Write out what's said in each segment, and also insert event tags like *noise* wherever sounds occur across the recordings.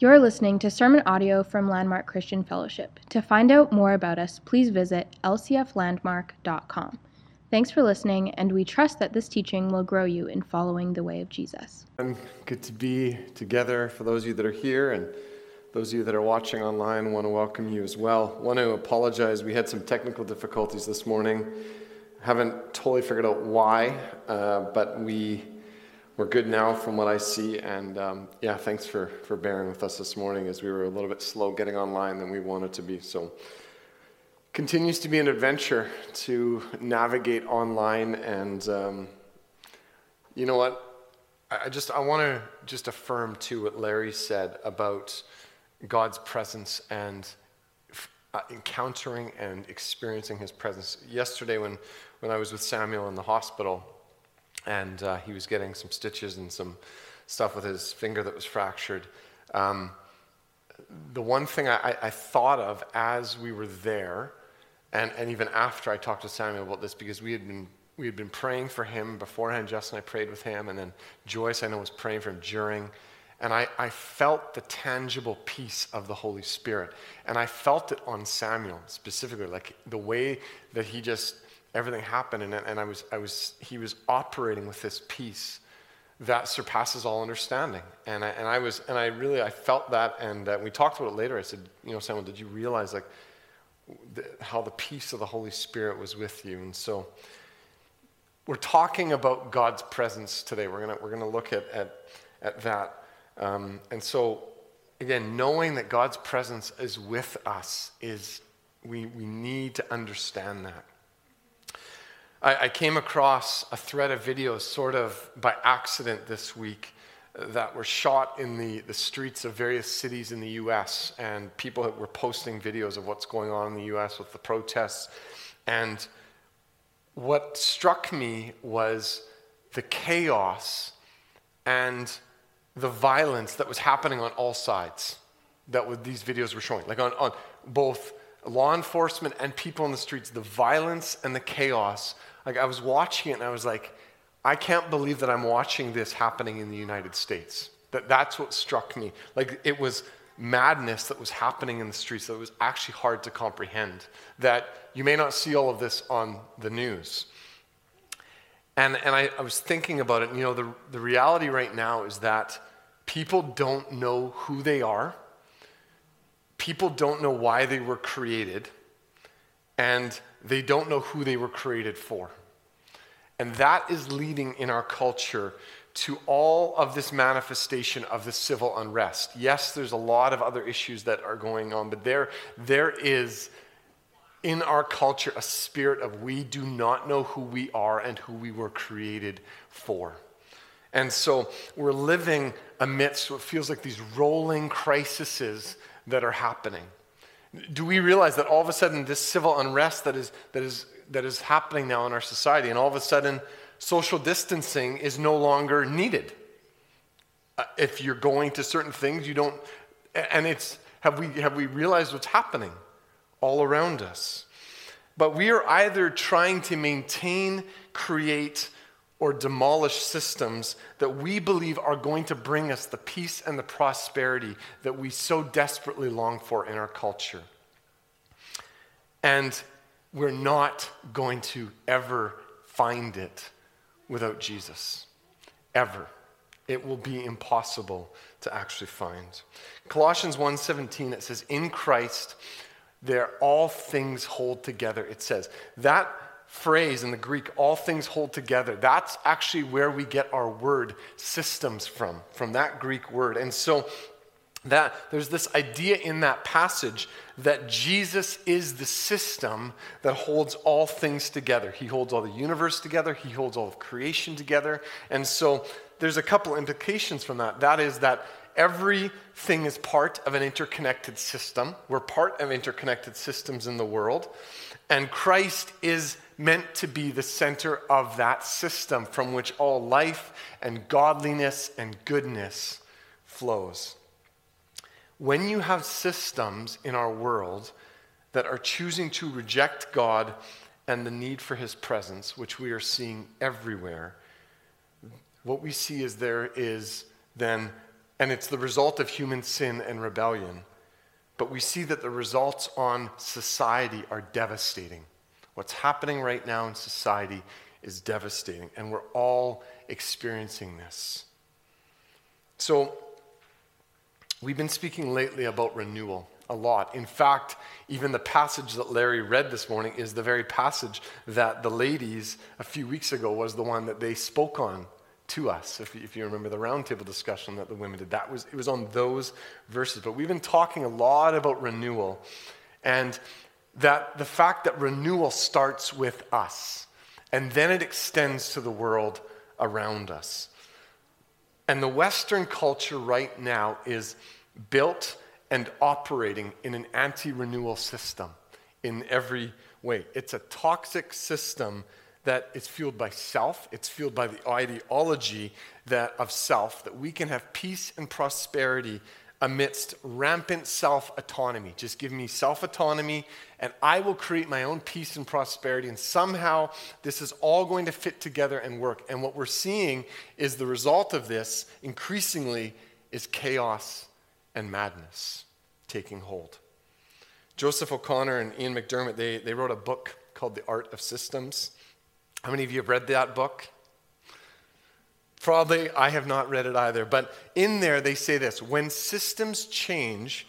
You're listening to sermon audio from Landmark Christian Fellowship. To find out more about us, please visit lcflandmark.com. Thanks for listening, and we trust that this teaching will grow you in following the way of Jesus. Good to be together. For those of you that are here and those of you that are watching online, I want to welcome you as well. I want to apologize. We had some technical difficulties this morning. Haven't totally figured out why, uh, but we we're good now from what I see. And um, yeah, thanks for, for bearing with us this morning as we were a little bit slow getting online than we wanted to be. So continues to be an adventure to navigate online. And um, you know what? I just I want to just affirm too what Larry said about God's presence and uh, encountering and experiencing His presence. Yesterday, when when I was with Samuel in the hospital and uh, he was getting some stitches and some stuff with his finger that was fractured. Um, the one thing I, I, thought of as we were there, and, and even after I talked to Samuel about this, because we had been we had been praying for him beforehand. Justin and I prayed with him, and then Joyce I know was praying for him during. And I, I felt the tangible peace of the Holy Spirit. And I felt it on Samuel specifically, like the way that he just everything happened, and, and I was, I was, he was operating with this peace that surpasses all understanding. And I, and I was, and I really, I felt that, and uh, we talked about it later. I said, you know, Samuel, did you realize like the, how the peace of the Holy Spirit was with you? And so, we're talking about God's presence today. We're gonna, we're gonna look at, at, at that. Um, and so, again, knowing that God's presence is with us is, we, we need to understand that. I, I came across a thread of videos sort of by accident this week uh, that were shot in the, the streets of various cities in the US, and people were posting videos of what's going on in the US with the protests. And what struck me was the chaos and the violence that was happening on all sides that these videos were showing, like on, on both law enforcement and people in the streets, the violence and the chaos like I was watching it and I was like, I can't believe that I'm watching this happening in the United States. That that's what struck me. Like it was madness that was happening in the streets that was actually hard to comprehend. That you may not see all of this on the news. And, and I, I was thinking about it, and you know, the, the reality right now is that people don't know who they are, people don't know why they were created, and they don't know who they were created for. And that is leading in our culture to all of this manifestation of the civil unrest. Yes, there's a lot of other issues that are going on, but there, there is in our culture a spirit of we do not know who we are and who we were created for. And so we're living amidst what feels like these rolling crises that are happening. Do we realize that all of a sudden this civil unrest that is, that is, that is happening now in our society, and all of a sudden social distancing is no longer needed? Uh, if you're going to certain things, you don't, and it's, have we, have we realized what's happening all around us? But we are either trying to maintain, create, or demolish systems that we believe are going to bring us the peace and the prosperity that we so desperately long for in our culture. And we're not going to ever find it without Jesus. Ever. It will be impossible to actually find. Colossians 1:17 it says in Christ there all things hold together. It says that phrase in the Greek, all things hold together, that's actually where we get our word systems from, from that Greek word. And so that there's this idea in that passage that Jesus is the system that holds all things together. He holds all the universe together, he holds all of creation together. And so there's a couple implications from that. That is that everything is part of an interconnected system. We're part of interconnected systems in the world. And Christ is meant to be the center of that system from which all life and godliness and goodness flows. When you have systems in our world that are choosing to reject God and the need for his presence, which we are seeing everywhere, what we see is there is then and it's the result of human sin and rebellion. But we see that the results on society are devastating. What's happening right now in society is devastating, and we're all experiencing this. So, we've been speaking lately about renewal a lot. In fact, even the passage that Larry read this morning is the very passage that the ladies a few weeks ago was the one that they spoke on to us. If, if you remember the roundtable discussion that the women did, that was it was on those verses. But we've been talking a lot about renewal, and that the fact that renewal starts with us, and then it extends to the world around us. And the Western culture right now is built and operating in an anti renewal system in every way. It's a toxic system that it's fueled by self, it's fueled by the ideology that, of self, that we can have peace and prosperity amidst rampant self autonomy. Just give me self autonomy, and I will create my own peace and prosperity. And somehow this is all going to fit together and work. And what we're seeing is the result of this increasingly is chaos and madness taking hold. Joseph O'Connor and Ian McDermott, they, they wrote a book called The Art of Systems. How many of you have read that book? Probably I have not read it either. But in there, they say this when systems change,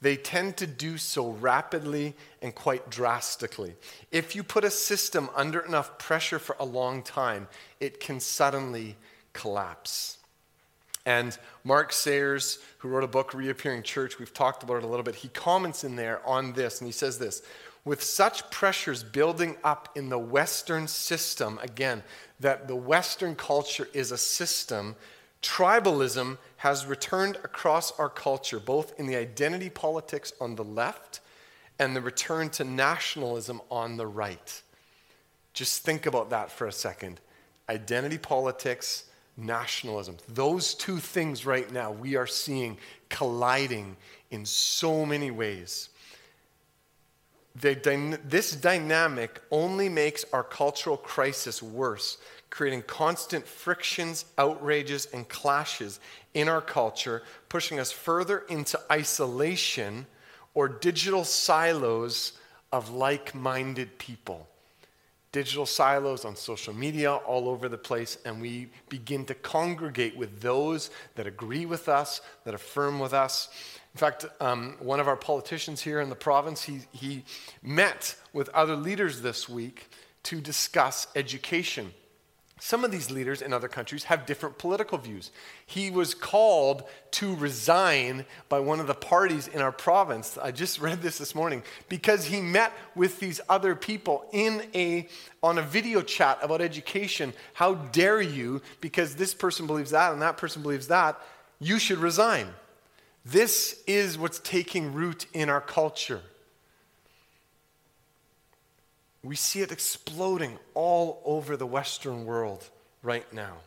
they tend to do so rapidly and quite drastically. If you put a system under enough pressure for a long time, it can suddenly collapse. And Mark Sayers, who wrote a book, Reappearing Church, we've talked about it a little bit, he comments in there on this, and he says this with such pressures building up in the Western system, again, that the Western culture is a system, tribalism has returned across our culture, both in the identity politics on the left and the return to nationalism on the right. Just think about that for a second. Identity politics, nationalism. Those two things right now we are seeing colliding in so many ways this dynamic only makes our cultural crisis worse, creating constant frictions, outrages, and clashes in our culture, pushing us further into isolation or digital silos of like minded people. Digital silos on social media all over the place, and we begin to congregate with those that agree with us, that affirm with us. In fact, um, one of our politicians here in the province, he, he met with other leaders this week to discuss education. Some of these leaders in other countries have different political views. He was called to resign by one of the parties in our province. I just *laughs* read this this morning because he met with these other people in a on a video chat about education. How dare you because this person believes that and that person believes that, you should resign. This is what's taking root in our culture. We see it exploding all over the Western world right now.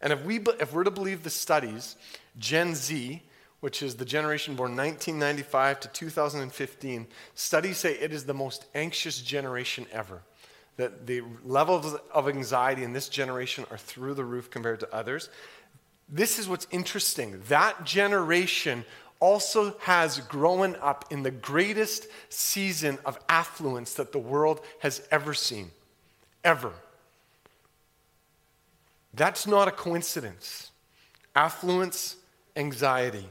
And if, we, if we're to believe the studies, Gen Z, which is the generation born 1995 to 2015, studies say it is the most anxious generation ever. That the levels of anxiety in this generation are through the roof compared to others. This is what's interesting. That generation also has grown up in the greatest season of affluence that the world has ever seen. Ever. That's not a coincidence. Affluence, anxiety.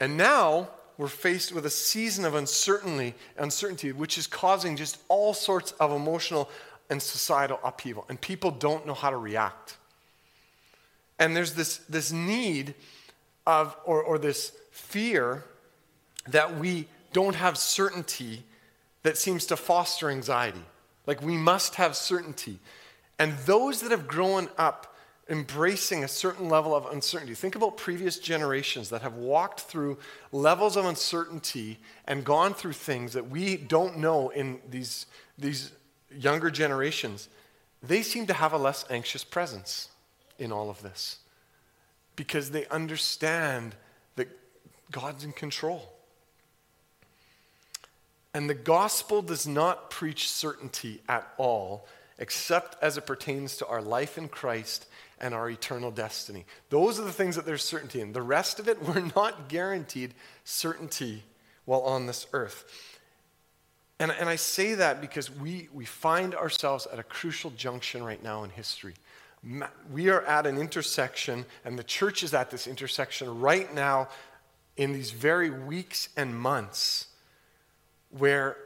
And now we're faced with a season of uncertainty, uncertainty, which is causing just all sorts of emotional and societal upheaval. And people don't know how to react. And there's this, this need of, or, or this fear that we don't have certainty that seems to foster anxiety. Like we must have certainty. And those that have grown up embracing a certain level of uncertainty, think about previous generations that have walked through levels of uncertainty and gone through things that we don't know in these, these younger generations. They seem to have a less anxious presence in all of this because they understand that God's in control. And the gospel does not preach certainty at all. except as it pertains to our life in Christ and our eternal destiny. Those are the things that there's certainty in. The rest of it, *laughs* we're not guaranteed certainty while on this earth. And, and I say that because we, we find ourselves at a crucial junction right now in history. We are at an intersection, and the church is at this intersection right now in these very weeks and months where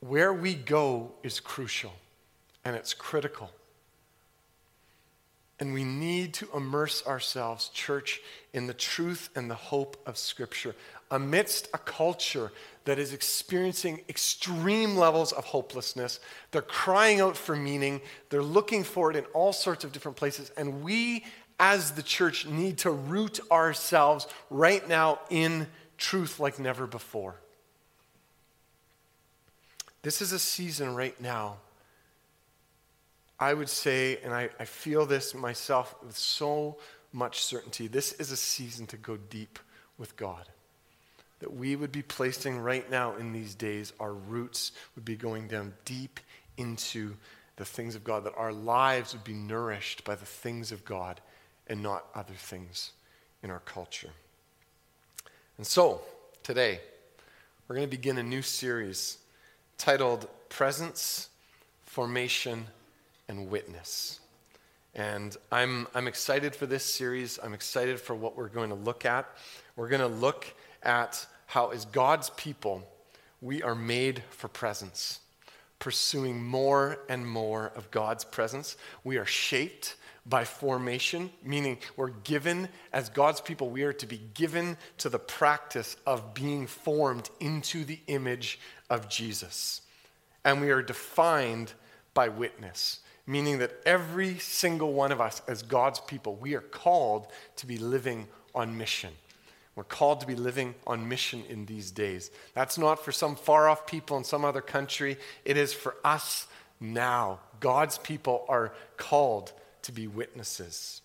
where we go is crucial and it's critical. And we need to immerse ourselves, church, in the truth and the hope of Scripture amidst a culture that is experiencing extreme levels of hopelessness. They're crying out for meaning, they're looking for it in all sorts of different places. And we, as the church, need to root ourselves right now in truth like never before. This is a season right now. I would say, and I, I feel this myself with so much certainty, this is a season to go deep with God. That we would be placing right now in these days, our roots would be going down deep into the things of God, that our lives would be nourished by the things of God and not other things in our culture. And so, today, we're going to begin a new series titled Presence, Formation, and Witness. And I'm, I'm excited for this series. I'm excited for what we're going to look at. We're going to look at how, as God's people, we are made for presence, pursuing more and more of God's presence. We are shaped by formation, meaning we're given, as God's people, we are to be given to the practice of being formed into the image of Jesus. And we are defined by witness, meaning that every single one of us, as God's people, we are called to be living on mission. We're called to be living on mission in these days. That's not for some far off people in some other country, it is for us now. God's people are called to be witnesses.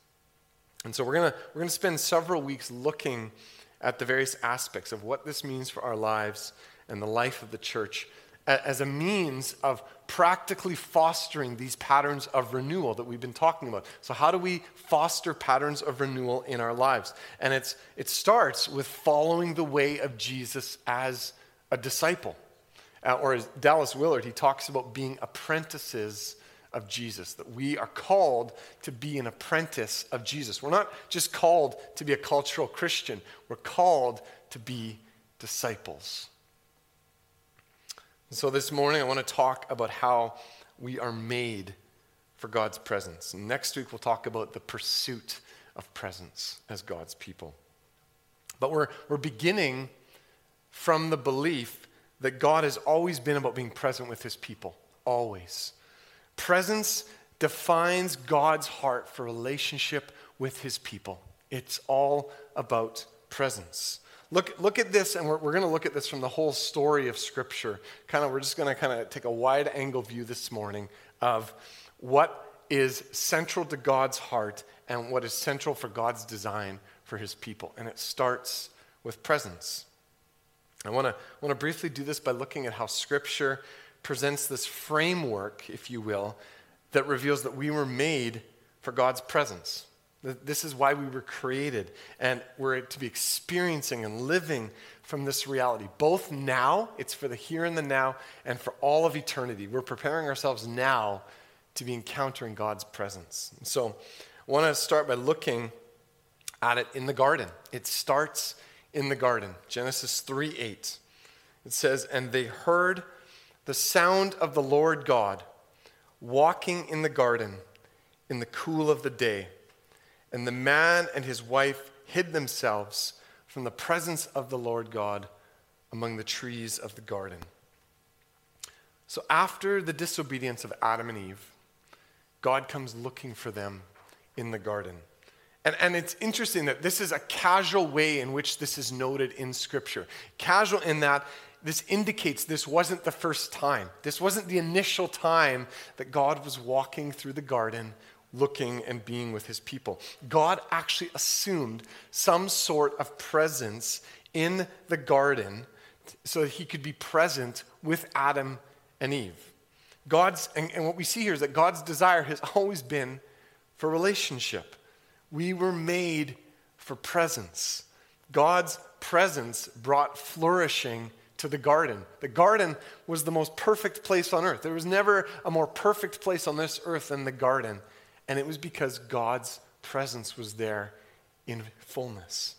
And so we're going we're going to spend several weeks looking at the various aspects of what this means for our lives and the life of the church as a means of practically fostering these patterns of renewal that we've been talking about. So, how do we foster patterns of renewal in our lives? And it's, it starts with following the way of Jesus as a disciple. Uh, or as Dallas Willard, he talks about being apprentices of Jesus, that we are called to be an apprentice of Jesus. We're not just called to be a cultural Christian, we're called to be disciples. So this morning, I want to talk about how we are made for God's presence. And next week, we'll talk about the pursuit of presence as God's people. But we're, we're beginning from the belief that God has always been about being present with his people, always. Presence defines God's heart for relationship with his people. It's all about presence. Look, look at this, and we're, we're going to look at this from the whole story of Scripture. Kind of, we're just going to kind of take a wide angle view this morning of what is central to God's heart and what is central for God's design for his people. And it starts with presence. I want to want to briefly do this by looking at how Scripture presents this framework, if you will, that reveals that we were made for God's presence. This is why we were created, and we're to be experiencing and living from this reality. Both now, it's for the here and the now, and for all of eternity. We're preparing ourselves now to be encountering God's presence. So, I want to start by looking at it in the garden. It starts in the garden. Genesis 3 8. It says, And they heard the sound of the Lord God walking in the garden in the cool of the day. And the man and his wife hid themselves from the presence of the Lord God among the trees of the garden. So, after the disobedience of Adam and Eve, God comes looking for them in the garden. And, and it's interesting that this is a casual way in which this is noted in Scripture. Casual in that this indicates this wasn't the first time. This wasn't the initial time that God was walking through the garden looking and being with his people. God actually assumed some sort of presence in the garden so that he could be present with Adam and Eve. God's, and, and what we see here is that God's desire has always been for relationship. We were made for presence. God's presence brought flourishing to the garden. The garden was the most perfect place on earth. There was never a more perfect place on this earth than the garden. And it was because God's presence was there in fullness.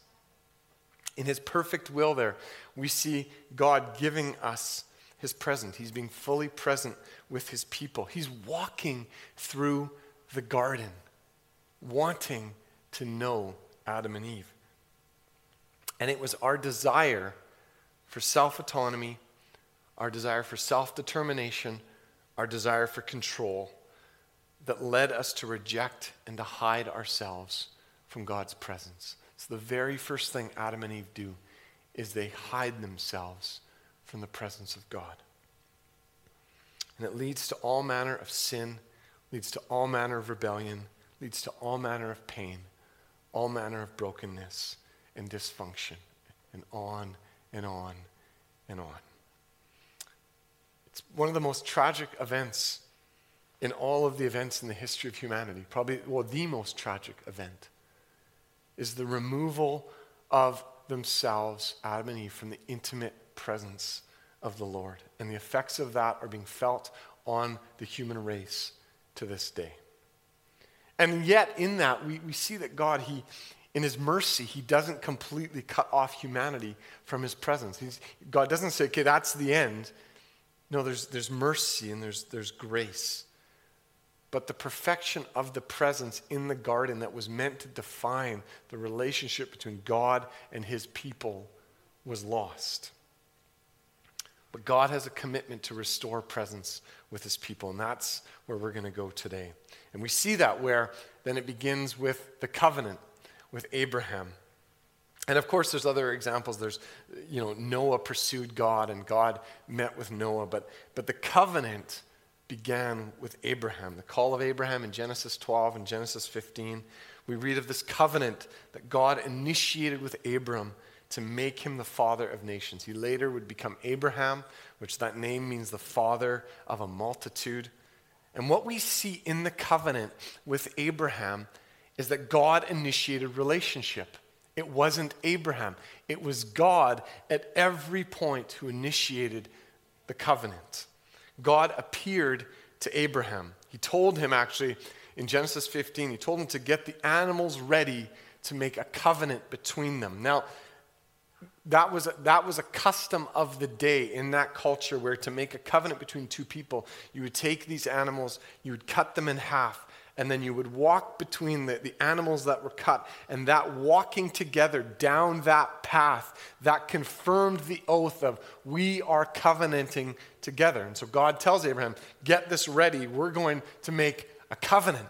In his perfect will, there, we see God giving us his presence. He's being fully present with his people. He's walking through the garden, wanting to know Adam and Eve. And it was our desire for self autonomy, our desire for self determination, our desire for control that led us to reject and to hide ourselves from God's presence. So the very first thing Adam and Eve do is they hide themselves from the presence of God. And it leads to all manner of sin, leads to all manner of rebellion, leads to all manner of pain, all manner of brokenness and dysfunction, and on and on and on. It's one of the most tragic events in all of the events in the history of humanity. Probably, well, the most tragic event is the removal of themselves, Adam and Eve, from the intimate presence of the Lord. And the effects of that are being felt on the human race to this day. And yet, in that, we, we see that God, he, in his mercy, he doesn't completely cut off humanity from his presence. He's, God doesn't say, okay, that's the end. No, there's, there's mercy and there's, there's grace. But the perfection of the presence in the garden that was meant to define the relationship between God and his people was lost. But God has a commitment to restore presence with his people, and that's where we're going to go today. And we see that where then it begins with the covenant with Abraham. And of course, there's other examples. There's, you know, Noah pursued God and God met with Noah. But, but the covenant began with Abraham. The call of Abraham in Genesis 12 and Genesis 15. We read of this covenant that God initiated with Abram to make him the father of nations. He later would become Abraham, which that name means the father of a multitude. And what we see in the covenant with Abraham is that God initiated relationship. It wasn't Abraham, it was God at every point who initiated the covenant. God appeared to Abraham. He told him, actually, in Genesis 15, he told him to get the animals ready to make a covenant between them. Now, that was, a, that was a custom of the day in that culture where to make a covenant between two people, you would take these animals, you would cut them in half, and then you would walk between the, the animals that were cut. And that walking together down that path, that confirmed the oath of we are covenanting together. And so God tells Abraham, get this ready. We're going to make a covenant.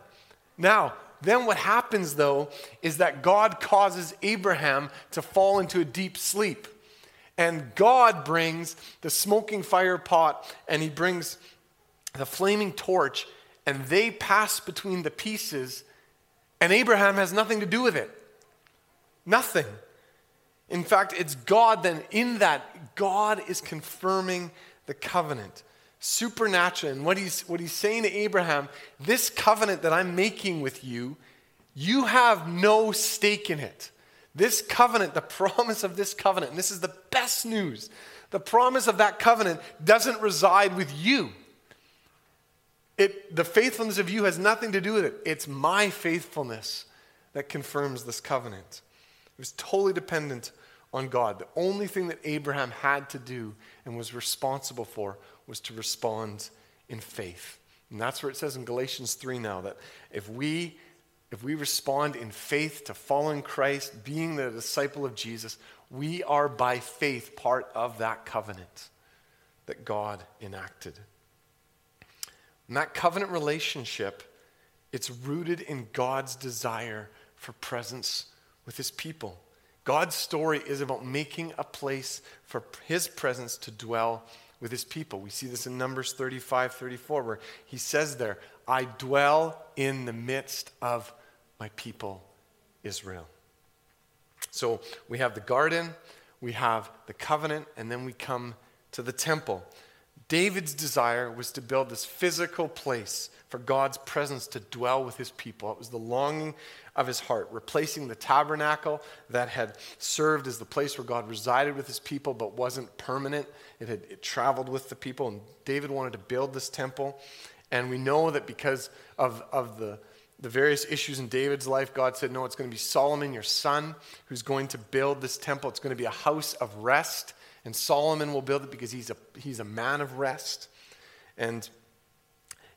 Now, then what happens though is that God causes Abraham to fall into a deep sleep. And God brings the smoking fire pot and he brings the flaming torch and they pass between the pieces and Abraham has nothing to do with it. Nothing. In fact, it's God then in that God is confirming the covenant supernatural. And what he's, what he's saying to Abraham, this covenant that I'm making with you, you have no stake in it. This covenant, the *laughs* promise of this covenant, and this is the best news, the promise of that covenant doesn't reside with you. It, the faithfulness of you has nothing to do with it. It's my faithfulness that confirms this covenant. It was totally dependent on God. The only thing that Abraham had to do and was responsible for was to respond in faith. And that's where it says in Galatians 3 now that if we if we respond in faith to following Christ, being the disciple of Jesus, we are by faith part of that covenant that God enacted. And that covenant relationship, it's rooted in God's desire for presence with his people. God's story is about making a place for his presence to dwell with his people. We see this in Numbers 35, 34, where he says there, I dwell in the midst of my people, Israel. So we have the garden, we have the covenant, and then we come to the temple. David's desire was to build this physical place for God's presence to dwell with his people. It was the longing of his heart, replacing the tabernacle that had served as the place where God resided with his people but wasn't permanent. It had it traveled with the people, and David wanted to build this temple. And we know that because of, of the, the various issues in David's life, God said, No, it's going to be Solomon, your son, who's going to build this temple. It's going to be a house of rest. And Solomon will build it because he's a, he's a man of rest. And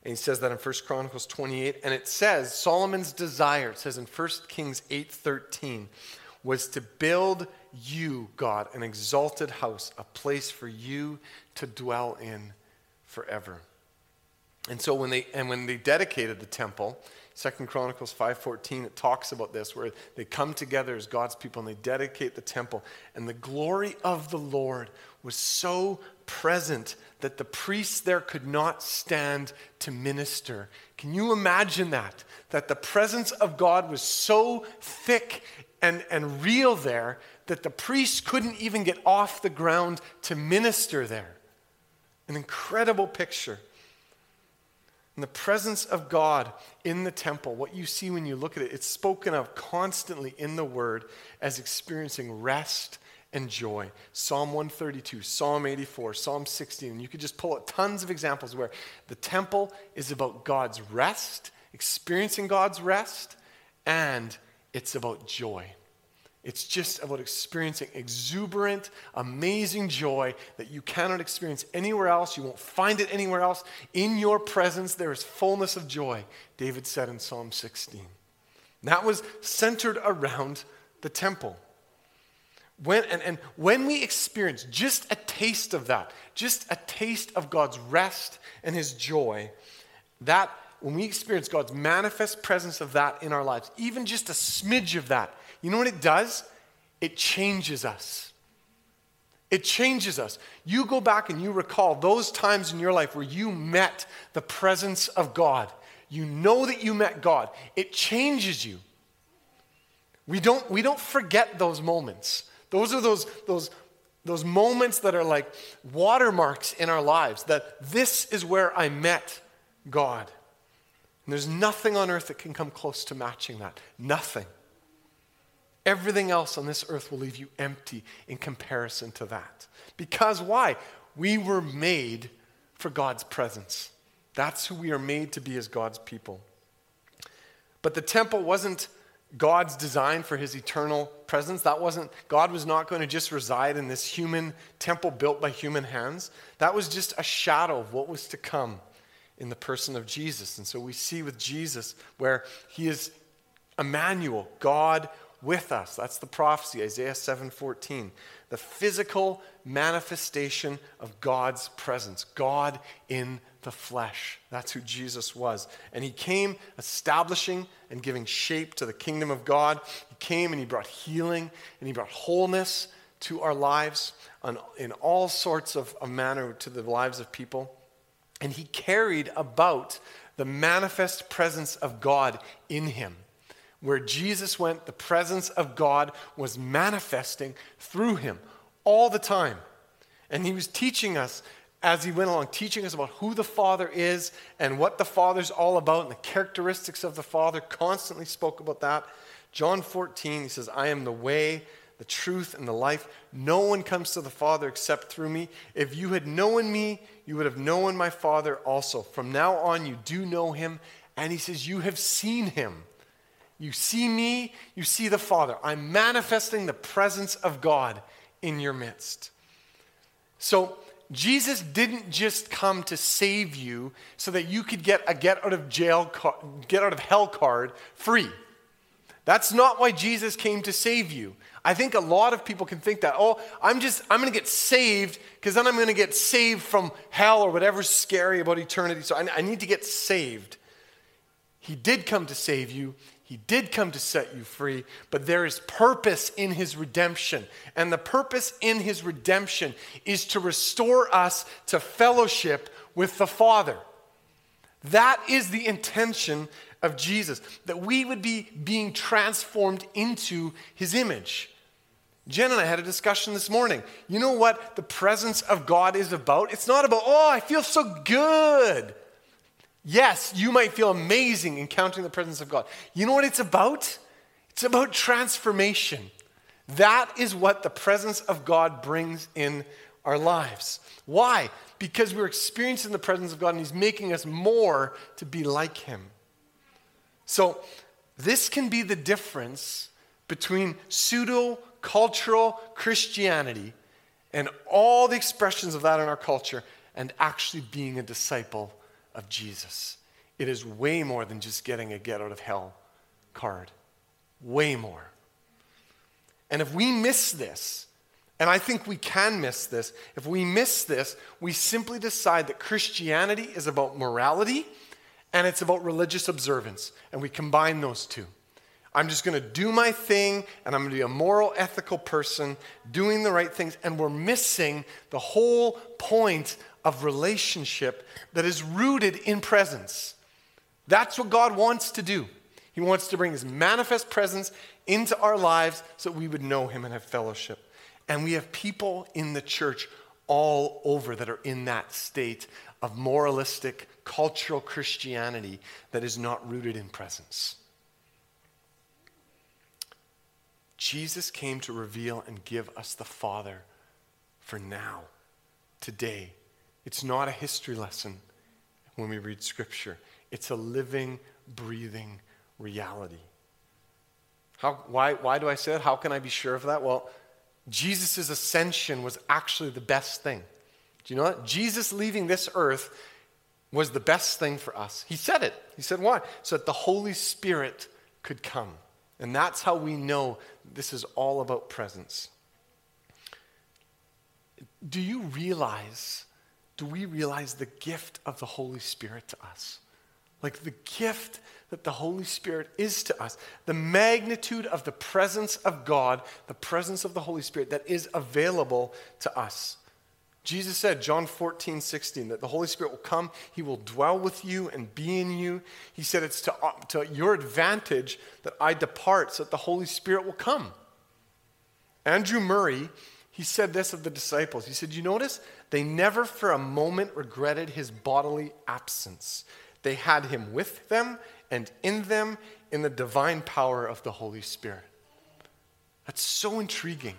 and he says that in 1 Chronicles 28. And it says Solomon's desire, it says in 1 Kings 8:13, was to build you, God, an exalted house, a place for you to dwell in forever. And so when they and when they dedicated the temple, Second Chronicles 5:14 it talks about this where they come together as God's people and they dedicate the temple and the glory of the Lord was so present that the priests there could not stand to minister. Can you imagine that? That the presence of God was so thick and, and real there that the priests couldn't even get off the ground to minister there. An incredible picture. The presence of God in the temple, what you see when you look at it, it's spoken of constantly in the Word as experiencing rest and joy. Psalm 132, Psalm 84, Psalm 16. And you could just pull out tons of examples where the temple is about God's rest, experiencing God's rest, and it's about joy. It's just about experiencing exuberant, amazing joy that you cannot experience anywhere else. You won't find it anywhere else. In your presence, there is fullness of joy, David said in Psalm 16. That was centered around the temple. When, and, and when we experience just a taste of that, just a taste of God's rest and His joy, that when we experience God's manifest presence of that in our lives, even just a smidge of that, you know what it does? It changes us. It changes us. You go back and you recall those times in your life where you met the presence of God. You know that you met God. It changes you. We don't, we don't forget those moments. Those are those, those, those moments that are like watermarks in our lives that this is where I met God. And there's nothing on earth that can come close to matching that. Nothing. Everything else on this earth will leave you empty in comparison to that. Because why? We were made for God's presence. That's who we are made to be as God's people. But the temple wasn't God's design for his eternal presence. That wasn't, God was not going to just reside in this human temple built by human hands. That was just a shadow of what was to come in the person of Jesus. And so we see with Jesus where he is Emmanuel, God with us. That's the prophecy, Isaiah 7:14. The physical manifestation of God's presence, God in the flesh. That's who Jesus was. And he came establishing and giving shape to the kingdom of God. He came and he brought healing and he brought wholeness to our lives on, in all sorts of, of manner to the lives of people. And he carried about the manifest presence of God in him. Where Jesus went, the presence of God was manifesting through him all the time. And he was teaching us as he went along, teaching us about who the Father is and what the Father's all about and the characteristics of the Father, constantly spoke about that. John 14, he says, I am the way, the truth, and the life. No one comes to the Father except through me. If you had known me, you would have known my Father also. From now on, you do know him. And he says, You have seen him. You see me, you see the Father. I'm manifesting the presence of God in your midst. So, Jesus didn't just come to save you so that you could get a get out of jail get out of hell card free. That's not why Jesus came to save you. I think a lot of people can think that, "Oh, I'm just I'm going to get saved because then I'm going to get saved from hell or whatever's scary about eternity. So I, I need to get saved." He did come to save you. He did come to set you free, but there is purpose in his redemption. And the purpose in his redemption is to restore us to fellowship with the Father. That is the intention of Jesus, that we would be being transformed into his image. Jen and I had a discussion this morning. You know what the presence of God is about? It's not about, oh, I feel so good. Yes, you might feel amazing encountering the presence of God. You know what it's about? It's about transformation. That is what the presence of God brings in our lives. Why? Because we're experiencing the presence of God and He's making us more to be like Him. So, this can be the difference between pseudo cultural Christianity and all the expressions of that in our culture and actually being a disciple of Jesus. It is way more than just getting a get out of hell card. Way more. And if we miss this, and I think we can miss this, if we miss this, we simply decide that Christianity is about morality and it's about religious observance, and we combine those two. I'm just going to do my thing and I'm going to be a moral, ethical person doing the right things. And we're missing the whole point of relationship that is rooted in presence. That's what God wants to do. He wants to bring His manifest presence into our lives so that we would know Him and have fellowship. And we have people in the church all over that are in that state of moralistic, cultural Christianity that is not rooted in presence. Jesus came to reveal and give us the Father for now, today. It's not a history lesson when we read Scripture, it's a living, breathing reality. How, why, why do I say that? How can I be sure of that? Well, Jesus' ascension was actually the best thing. Do you know that? Jesus leaving this earth was the best thing for us. He said it. He said, Why? So that the Holy Spirit could come. And that's how we know this is all about presence. Do you realize, do we realize the gift of the Holy Spirit to us? Like the gift that the Holy Spirit is to us, the magnitude of the presence of God, the presence of the Holy Spirit that is available to us. Jesus said, John 14, 16, that the Holy Spirit will come, He will dwell with you and be in you. He said, It's to, to your advantage that I depart so that the Holy Spirit will come. Andrew Murray, he said this of the disciples. He said, You notice? They never for a moment regretted His bodily absence. They had Him with them and in them in the divine power of the Holy Spirit. That's so intriguing.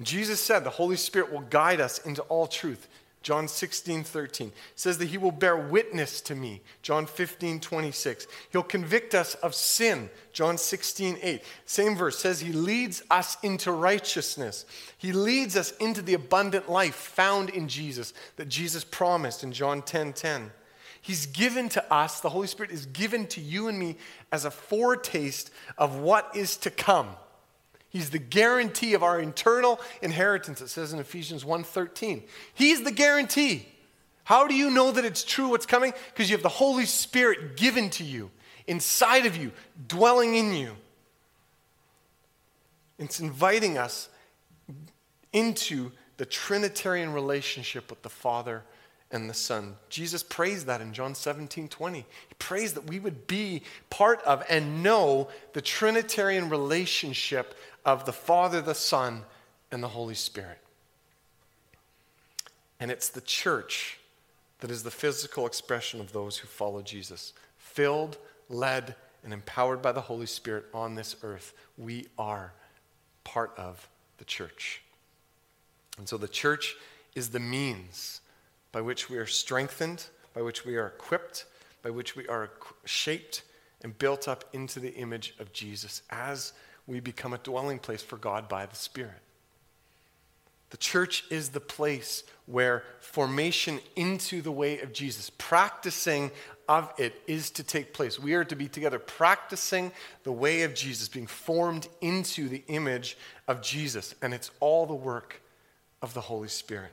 Jesus said the Holy Spirit will guide us into all truth. John 16, 13 says that he will bear witness to me. John 15, 26. He'll convict us of sin. John 16, 8. Same verse says he leads us into righteousness. He leads us into the abundant life found in Jesus that Jesus promised in John 10, 10. He's given to us, the Holy Spirit is given to you and me as a foretaste of what is to come. He's the guarantee of our internal inheritance, it says in Ephesians 1:13. He's the guarantee. How do you know that it's true what's coming? Because you have the Holy Spirit given to you, inside of you, dwelling in you. It's inviting us into the Trinitarian relationship with the Father and the Son. Jesus prays that in John 17 20. He prays that we would be part of and know the Trinitarian relationship of the Father, the Son, and the Holy Spirit. And it's the church that is the physical expression of those who follow Jesus, filled, led, and empowered by the Holy Spirit on this earth. We are part of the church. And so the church is the means by which we are strengthened, by which we are equipped, by which we are shaped and built up into the image of Jesus as we become a dwelling place for God by the Spirit. The church is the place where formation into the way of Jesus, practicing of it, is to take place. We are to be together practicing the way of Jesus, being formed into the image of Jesus. And it's all the work of the Holy Spirit.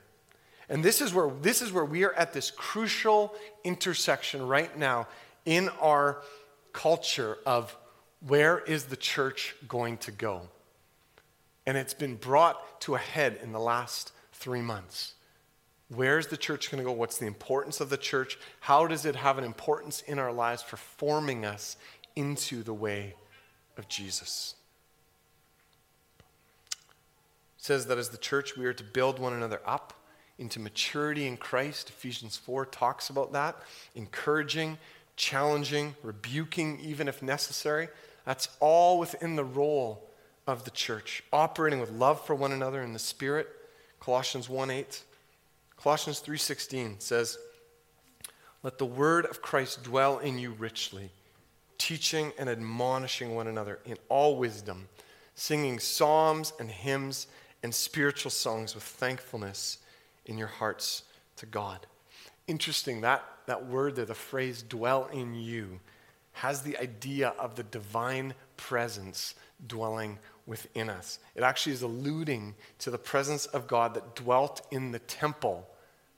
And this is where, this is where we are at this crucial intersection right now in our culture of where is the church going to go? And it's been brought to a head in the last three months. Where's the church going to go? What's the importance of the church? How does it have an importance in our lives for forming us into the way of Jesus? It says that as the church, we are to build one another up into maturity in Christ. Ephesians 4 talks about that, encouraging, challenging, rebuking, even if necessary. That's all within the role of the church, operating with love for one another in the Spirit. Colossians 1 8. Colossians 3:16 says, "Let the word of Christ dwell in you richly, teaching and admonishing one another in all wisdom, singing psalms and hymns and spiritual songs with thankfulness in your hearts to God." Interesting that that word there, the phrase dwell in you, has the idea of the divine presence dwelling within us. It actually is alluding to the presence of God that dwelt in the temple.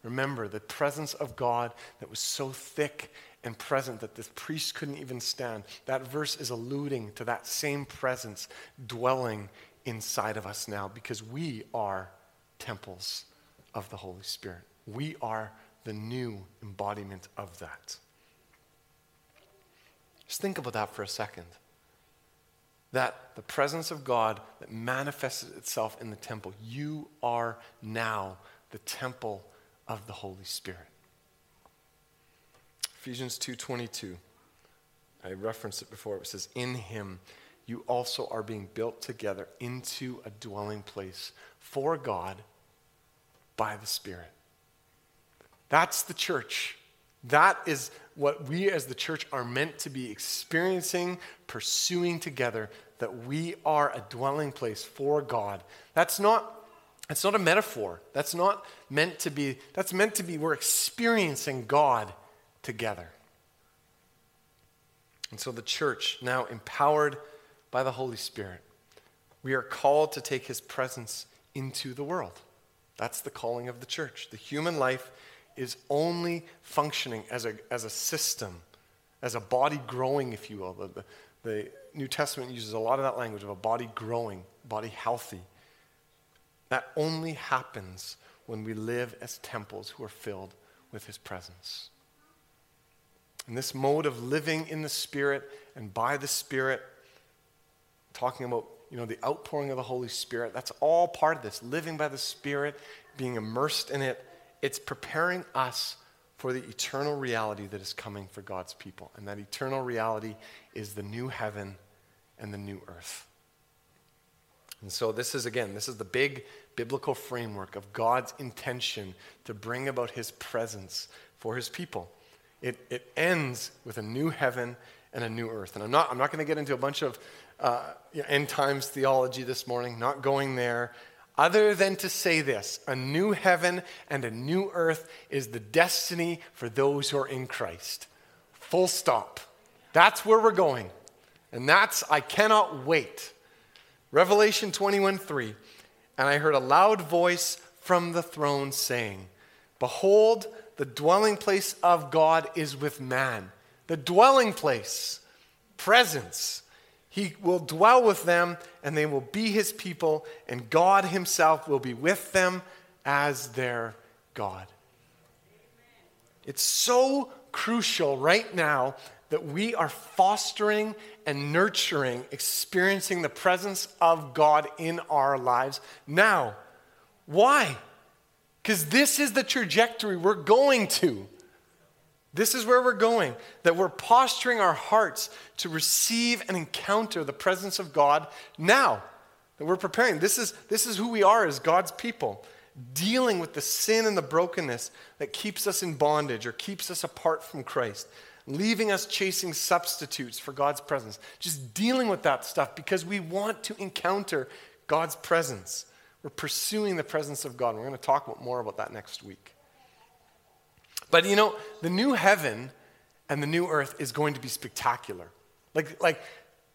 Remember, the presence of God that was so thick and present that the priest couldn't even stand. That verse is alluding to that same presence dwelling inside of us now because we are temples of the Holy Spirit. We are the new embodiment of that. Just think about that for a second. That the presence of God that manifests itself in the temple, you are now the temple of the Holy Spirit. Ephesians 2:22. I referenced it before. It says, "In him you also are being built together into a dwelling place for God by the Spirit." That's the church. That is what we as the church are meant to be experiencing, pursuing together, that we are a dwelling place for God. That's not that's not a metaphor. That's not meant to be that's meant to be we're experiencing God together. And so the church now empowered by the Holy Spirit, we are called to take his presence into the world. That's the calling of the church. The human life is only functioning as a, as a system, as a body growing, if you will. The, the, the New Testament uses a lot of that language of a body growing, body healthy. That only happens when we live as temples who are filled with His presence. And this mode of living in the Spirit and by the Spirit, talking about you know the outpouring of the Holy Spirit, that's all part of this. Living by the Spirit, being immersed in it, it's preparing us for the eternal reality that is coming for God's people. And that eternal reality is the new heaven and the new earth. And so, this is again, this is the big biblical framework of God's intention to bring about his presence for his people. It, it ends with a new heaven and a new earth. And I'm not, I'm not going to get into a bunch of uh, end times theology this morning, not going there other than to say this a new heaven and a new earth is the destiny for those who are in Christ. Full stop. That's where we're going. And that's, I cannot wait. Revelation 21 3. And I heard a loud voice from the throne saying, Behold, the dwelling place of God is with man. The dwelling place, presence he will dwell with them, and they will be his people, and God himself will be with them as their God. It's so crucial right now that we are fostering and nurturing, experiencing the presence of God in our lives now. Why? Because this is the trajectory we're going to. This is where we're going, that we're posturing our hearts to receive and encounter the presence of God now. That we're preparing. This is, this is who we are as God's people, dealing with the sin and the brokenness that keeps us in bondage or keeps us apart from Christ, leaving us chasing substitutes for God's presence. Just dealing with that stuff because we want to encounter God's presence. We're pursuing the presence of God. We're going to talk more about that next week. But you know, the new heaven and the new earth is going to be spectacular. Like, like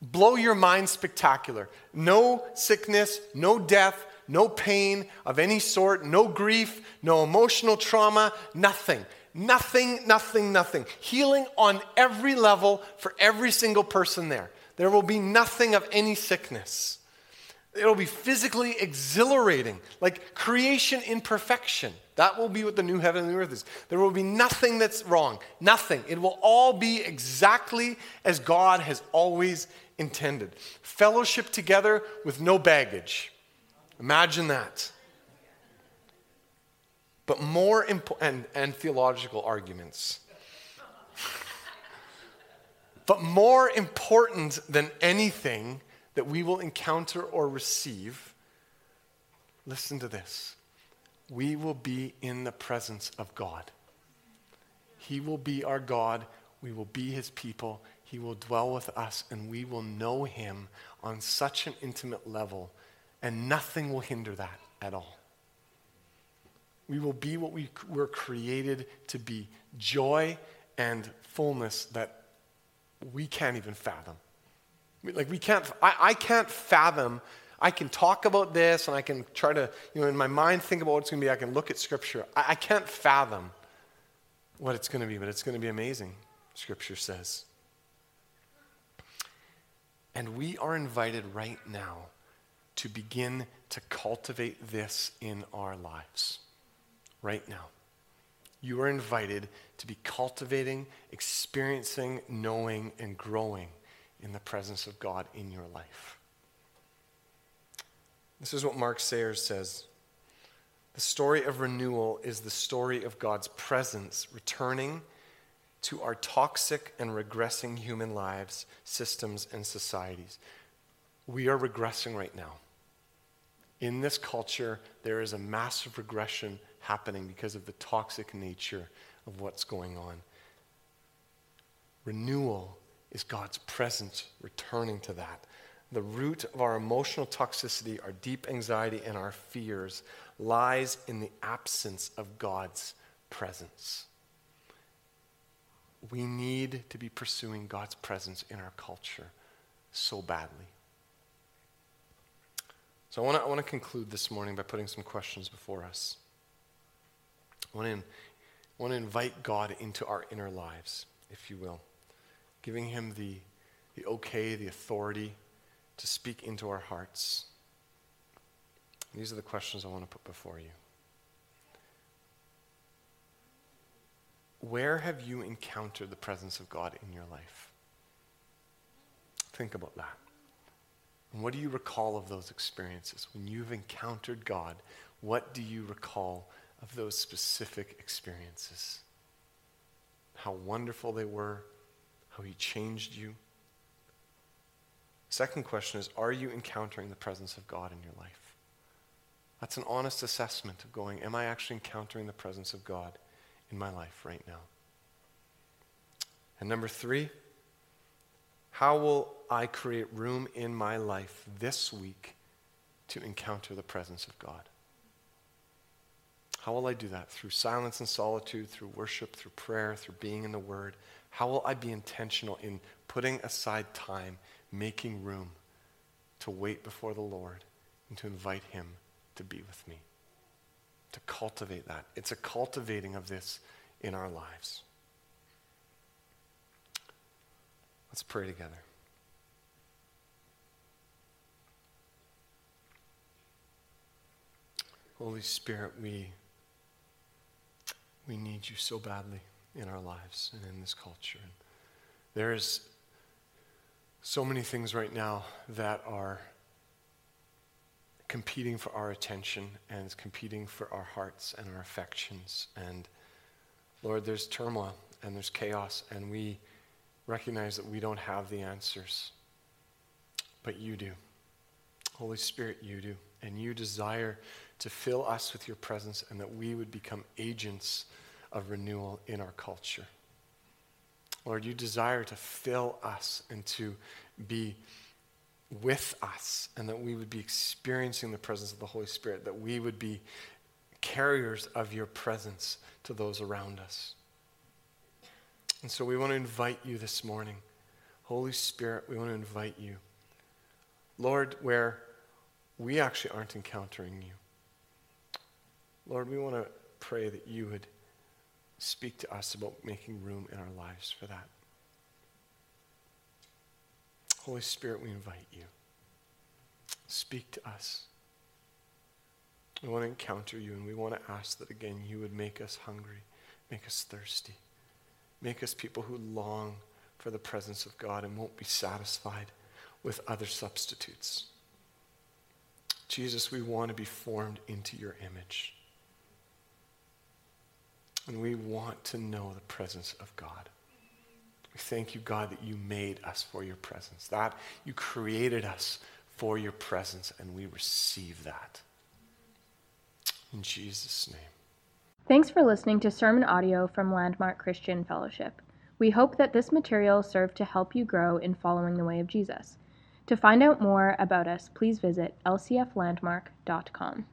blow your mind spectacular. No sickness, no death, no pain of any sort, no grief, no emotional trauma, nothing. Nothing, nothing, nothing. Healing on every level for every single person there. There will be nothing of any sickness. It'll be physically exhilarating, like creation in perfection. That will be what the new heaven and the earth is. There will be nothing that's wrong, nothing. It will all be exactly as God has always intended. Fellowship together with no baggage. Imagine that. But more important, and, and theological arguments. *laughs* but more important than anything that we will encounter or receive, listen to this. We will be in the presence of God. He will be our God. We will be his people. He will dwell with us, and we will know him on such an intimate level, and nothing will hinder that at all. We will be what we were created to be joy and fullness that we can't even fathom. Like, we can't, I, I can't fathom. I can talk about this and I can try to, you know, in my mind think about what it's going to be. I can look at Scripture. I, I can't fathom what it's going to be, but it's going to be amazing, Scripture says. And we are invited right now to begin to cultivate this in our lives. Right now. You are invited to be cultivating, experiencing, knowing, and growing in the presence of God in your life. This is what Mark Sayers says. The story of renewal is the story of God's presence returning to our toxic and regressing human lives, systems, and societies. We are regressing right now. In this culture, there is a massive regression happening because of the toxic nature of what's going on. Renewal is God's presence returning to that. The root of our emotional toxicity, our deep anxiety, and our fears lies in the absence of God's presence. We need to be pursuing God's presence in our culture so badly. So I want to I want to conclude this morning by putting some questions before us. I want to, I want to invite God into our inner lives, if you will giving him the, the okay, the authority to speak into our hearts. These are the questions I want to put before you. Where have you encountered the presence of God in your life? Think about that. And what do you recall of those experiences? When you've encountered God, what do you recall of those specific experiences? How wonderful they were, how he changed you. Second question is Are you encountering the presence of God in your life? That's an honest assessment of going, Am I actually encountering the presence of God in my life right now? And number three, how will I create room in my life this week to encounter the presence of God? How will I do that? Through silence and solitude, through worship, through prayer, through being in the Word. How will I be intentional in putting aside time, making room to wait before the Lord and to invite Him to be with me? To cultivate that. It's a cultivating of this in our lives. Let's pray together. Holy Spirit, we, we need you so badly in our lives and in this culture. And there's so many things right now that are competing for our attention and competing for our hearts and our affections. And Lord, there's turmoil and there's chaos, and we recognize that we don't have the answers. But you do. Holy Spirit, you do. And you desire to fill us with your presence and that we would become agents of renewal in our culture. Lord, you desire to fill us and to be with us, and that we would be experiencing the presence of the Holy Spirit, that we would be carriers of your presence to those around us. And so we want to invite you this morning. Holy Spirit, we want to invite you. Lord, where we actually aren't encountering you. Lord, we want to pray that you would speak to us about making room in our lives for that. Holy Spirit, we invite you. Speak to us. We want to encounter you and we want to ask that again you would make us hungry, make us thirsty, make us people who long for the presence of God and won't be satisfied with other substitutes. Jesus, we want to be formed into your image. And we want to know the presence of God. We thank you, God, that you made us for your presence, that you created us for your presence, and we receive that. In Jesus' name. Thanks for listening to sermon audio from Landmark Christian Fellowship. We hope that this material served to help you grow in following the way of Jesus. To find out more about us, please visit lcflandmark.com.